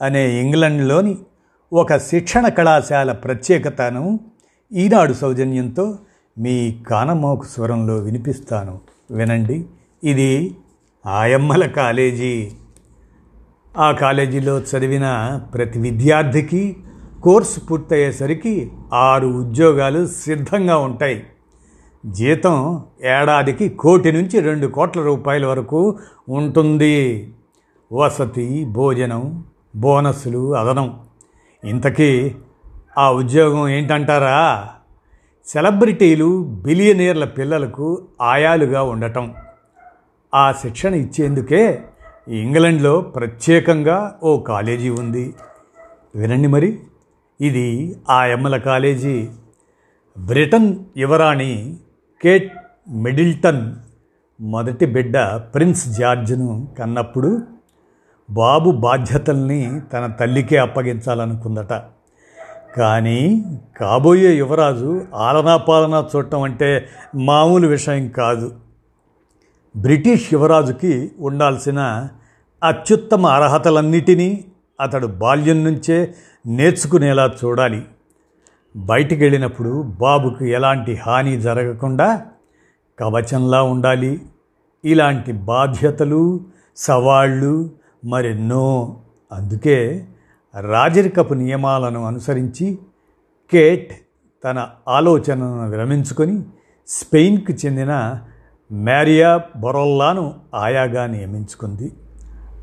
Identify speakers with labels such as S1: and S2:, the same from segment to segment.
S1: అనే ఇంగ్లండ్లోని ఒక శిక్షణ కళాశాల ప్రత్యేకతను ఈనాడు సౌజన్యంతో మీ కానమోకు స్వరంలో వినిపిస్తాను. వినండి. ఇది ఆయమ్మల కాలేజీ. ఆ కాలేజీలో చదివిన ప్రతి విద్యార్థికి కోర్సు పూర్తయ్యేసరికి ఆరు ఉద్యోగాలు సిద్ధంగా ఉంటాయి. జీతం ఏడాదికి కోటి నుంచి రెండు కోట్ల రూపాయల వరకు ఉంటుంది. వసతి భోజనం బోనస్సులు అదనం. ఇంతకీ ఆ ఉద్యోగం ఏంటంటారా? సెలబ్రిటీలు బిలియనీర్ల పిల్లలకు ఆయాలుగా ఉండటం. ఆ శిక్షణ ఇచ్చేందుకే ఇంగ్లండ్లో ప్రత్యేకంగా ఓ కాలేజీ ఉంది. వినండి మరి. ఇది ఆ ఎమ్మల కాలేజీ. బ్రిటన్ యువరాణి కేట్ మిడిల్టన్ మొదటి బిడ్డ ప్రిన్స్ జార్జ్ను కన్నప్పుడు బాబు బాధ్యతల్ని తన తల్లికే అప్పగించాలనుకుందట. కానీ కాబోయే యువరాజు ఆలనా పాలన చూడటం అంటే మామూలు విషయం కాదు. బ్రిటిష్ యువరాజుకి ఉండాల్సిన అత్యుత్తమ అర్హతలన్నిటినీ అతడు బాల్యం నుంచే నేర్చుకునేలా చూడాలి. బయటికి వెళ్ళినప్పుడు బాబుకు ఎలాంటి హాని జరగకుండా కవచంలా ఉండాలి. ఇలాంటి బాధ్యతలు సవాళ్ళు మరెన్నో. అందుకే రాజరికపు నియమాలను అనుసరించి కేట్ తన ఆలోచనను విరమించుకొని స్పెయిన్కు చెందిన మ్యారియా బొరొల్లాను ఆయాగా నియమించుకుంది.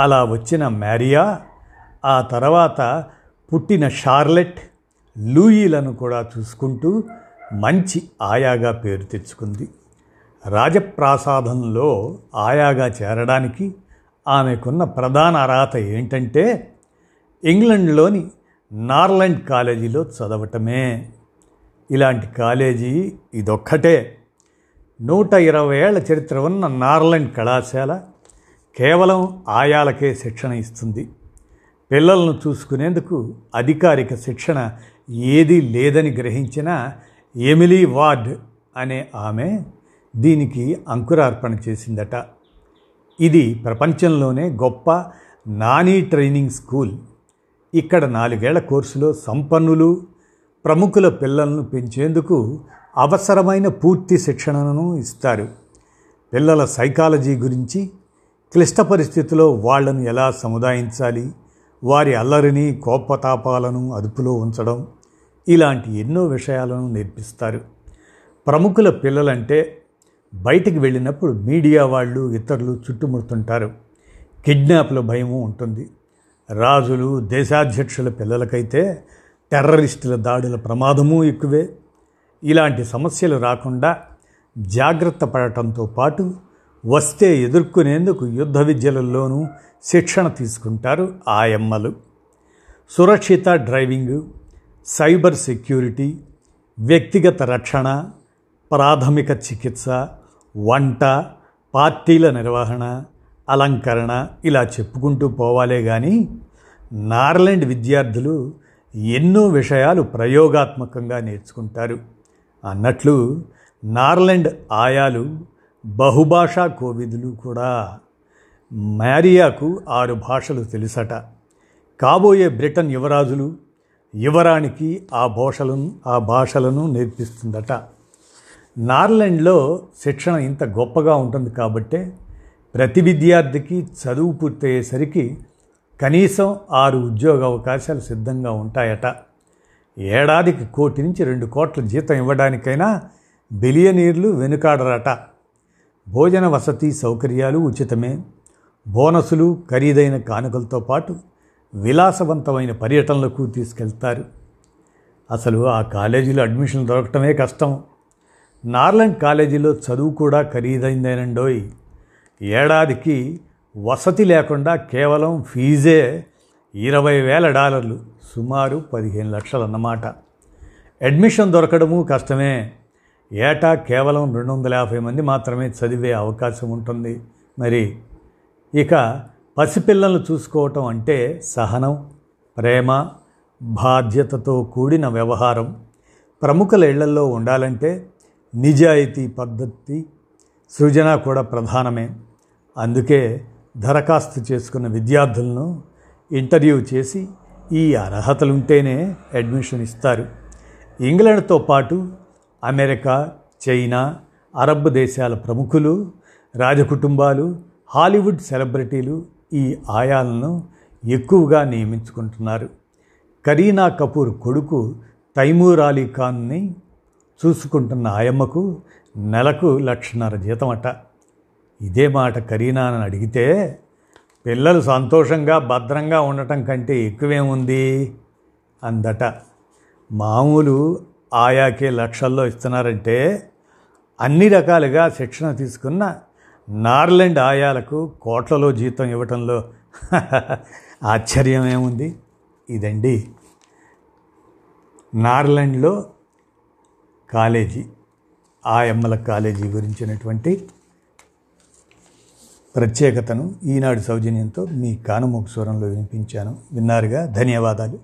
S1: అలా వచ్చిన మ్యారియా ఆ తర్వాత పుట్టిన షార్లెట్ లూయిలను కూడా చూసుకుంటూ మంచి ఆయాగా పేరు తెచ్చుకుంది. రాజప్రాసాదంలో ఆయాగా చేరడానికి ఆమెకున్న ప్రధాన అర్హత ఏంటంటే ఇంగ్లండ్లోని నార్లాండ్ కాలేజీలో చదవటమే. ఇలాంటి కాలేజీ ఇదొక్కటే. నూట ఇరవై ఏళ్ళ చరిత్ర ఉన్న నార్లాండ్ కళాశాల కేవలం ఆయాలకే శిక్షణ ఇస్తుంది. పిల్లలను చూసుకునేందుకు అధికారిక శిక్షణ ఏదీ లేదని గ్రహించిన ఎమిలీ వార్డ్ అనే ఆమె దీనికి అంకురార్పణ చేసిందట. ఇది ప్రపంచంలోనే గొప్ప నానీ ట్రైనింగ్ స్కూల్. ఇక్కడ నాలుగేళ్ళ కోర్సులో సంపన్నులు ప్రముఖుల పిల్లలను పెంచేందుకు అవసరమైన పూర్తి శిక్షణను ఇస్తారు. పిల్లల సైకాలజీ గురించి క్లిష్ట పరిస్థితిలో వాళ్ళను ఎలా సముదాయించాలి వారి అల్లరిని కోపతాపాలను అదుపులో ఉంచడం ఇలాంటి ఎన్నో విషయాలను నేర్పిస్తారు. ప్రముఖుల పిల్లలంటే బయటికి వెళ్ళినప్పుడు మీడియా వాళ్ళు ఇతరులు చుట్టుముడుతుంటారు. కిడ్నాప్ల భయము ఉంటుంది. రాజులు దేశాధ్యక్షుల పిల్లలకైతే టెర్రరిస్టుల దాడుల ప్రమాదము ఎక్కువే. ఇలాంటి సమస్యలు రాకుండా జాగ్రత్త పడటంతో పాటు వస్తే ఎదుర్కొనేందుకు యుద్ధ విద్యలలోనూ శిక్షణ తీసుకుంటారు ఆయమ్మలు. సురక్షిత డ్రైవింగ్ సైబర్ సెక్యూరిటీ వ్యక్తిగత రక్షణ ప్రాథమిక చికిత్స వంట పార్టీల నిర్వహణ అలంకరణ ఇలా చెప్పుకుంటూ పోవాలే కానీ నార్లాండ్ విద్యార్థులు ఎన్నో విషయాలు ప్రయోగాత్మకంగా నేర్చుకుంటారు. అన్నట్లు నార్లాండ్ ఆయాలు బహుభాషా కోవిదులు కూడా మ్యారియాకు ఆరు భాషలు తెలుసట. కాబోయే బ్రిటన్ యువరాజులు యువరానికి ఆ భాషలను ఆ భాషలను నేర్పిస్తుందట. నార్లాండ్లో శిక్షణ ఇంత గొప్పగా ఉంటుంది కాబట్టే ప్రతి విద్యార్థికి చదువు పూర్తయ్యేసరికి కనీసం ఆరు ఉద్యోగ అవకాశాలు సిద్ధంగా ఉంటాయట. ఏడాదికి కోటి నుంచి రెండు కోట్ల జీతం ఇవ్వడానికైనా బిలియనీర్లు వెనుకాడరట. భోజన వసతి సౌకర్యాలు ఉచితమే. బోనసులు ఖరీదైన కానుకలతో పాటు విలాసవంతమైన పర్యటనలకు తీసుకెళ్తారు. అసలు ఆ కాలేజీలో అడ్మిషన్ దొరకటమే కష్టం. నార్లండ్ కాలేజీలో చదువు కూడా ఖరీదైందేనండోయ్. ఏడాదికి వసతి లేకుండా కేవలం ఫీజే ఇరవై వేల డాలర్లు సుమారు పదిహేను లక్షలు అన్నమాట అడ్మిషన్ దొరకడము కష్టమే. ఏటా కేవలం రెండు వందల యాభై మంది మాత్రమే చదివే అవకాశం ఉంటుంది. మరి ఇక పసిపిల్లలను చూసుకోవటం అంటే సహనం ప్రేమ బాధ్యతతో కూడిన వ్యవహారం. ప్రముఖుల ఇళ్ళలో ఉండాలంటే నిజాయితీ పద్ధతి సృజన కూడా ప్రధానమే. అందుకే దరఖాస్తు చేసుకున్న విద్యార్థులను ఇంటర్వ్యూ చేసి ఈ అర్హతలుంటేనే అడ్మిషన్ ఇస్తారు. ఇంగ్లాండ్తో పాటు అమెరికా చైనా అరబ్ దేశాల ప్రముఖులు రాజకుటుంబాలు హాలీవుడ్ సెలబ్రిటీలు ఈ ఆయాలను ఎక్కువగా నియమించుకుంటున్నారు. కరీనా కపూర్ కొడుకు తైమూర్ అలీ ఖాన్ని చూసుకుంటున్న ఆయమ్మకు నెలకు లక్షన్నర జీతం అట ఇదే మాట కరీనానని అడిగితే పిల్లలు సంతోషంగా భద్రంగా ఉండటం కంటే ఎక్కువేముంది? అందట. మామూలు ఆయాకే లక్షల్లో ఇస్తున్నారంటే అన్ని రకాలుగా శిక్షణ తీసుకున్న నార్లాండ్ ఆయాలకు కోట్లలో జీతం ఇవ్వటంలో ఆశ్చర్యం ఏముంది ఇదండి. నార్లాండ్లో కాలేజీ ఆయమ్మల కాలేజీ గురించినటువంటి ప్రత్యేకతను ఈనాడు సౌజన్యంతో మీ కానమోకు స్వరంలో వినిపించాను. విన్నారుగా? ధన్యవాదాలు.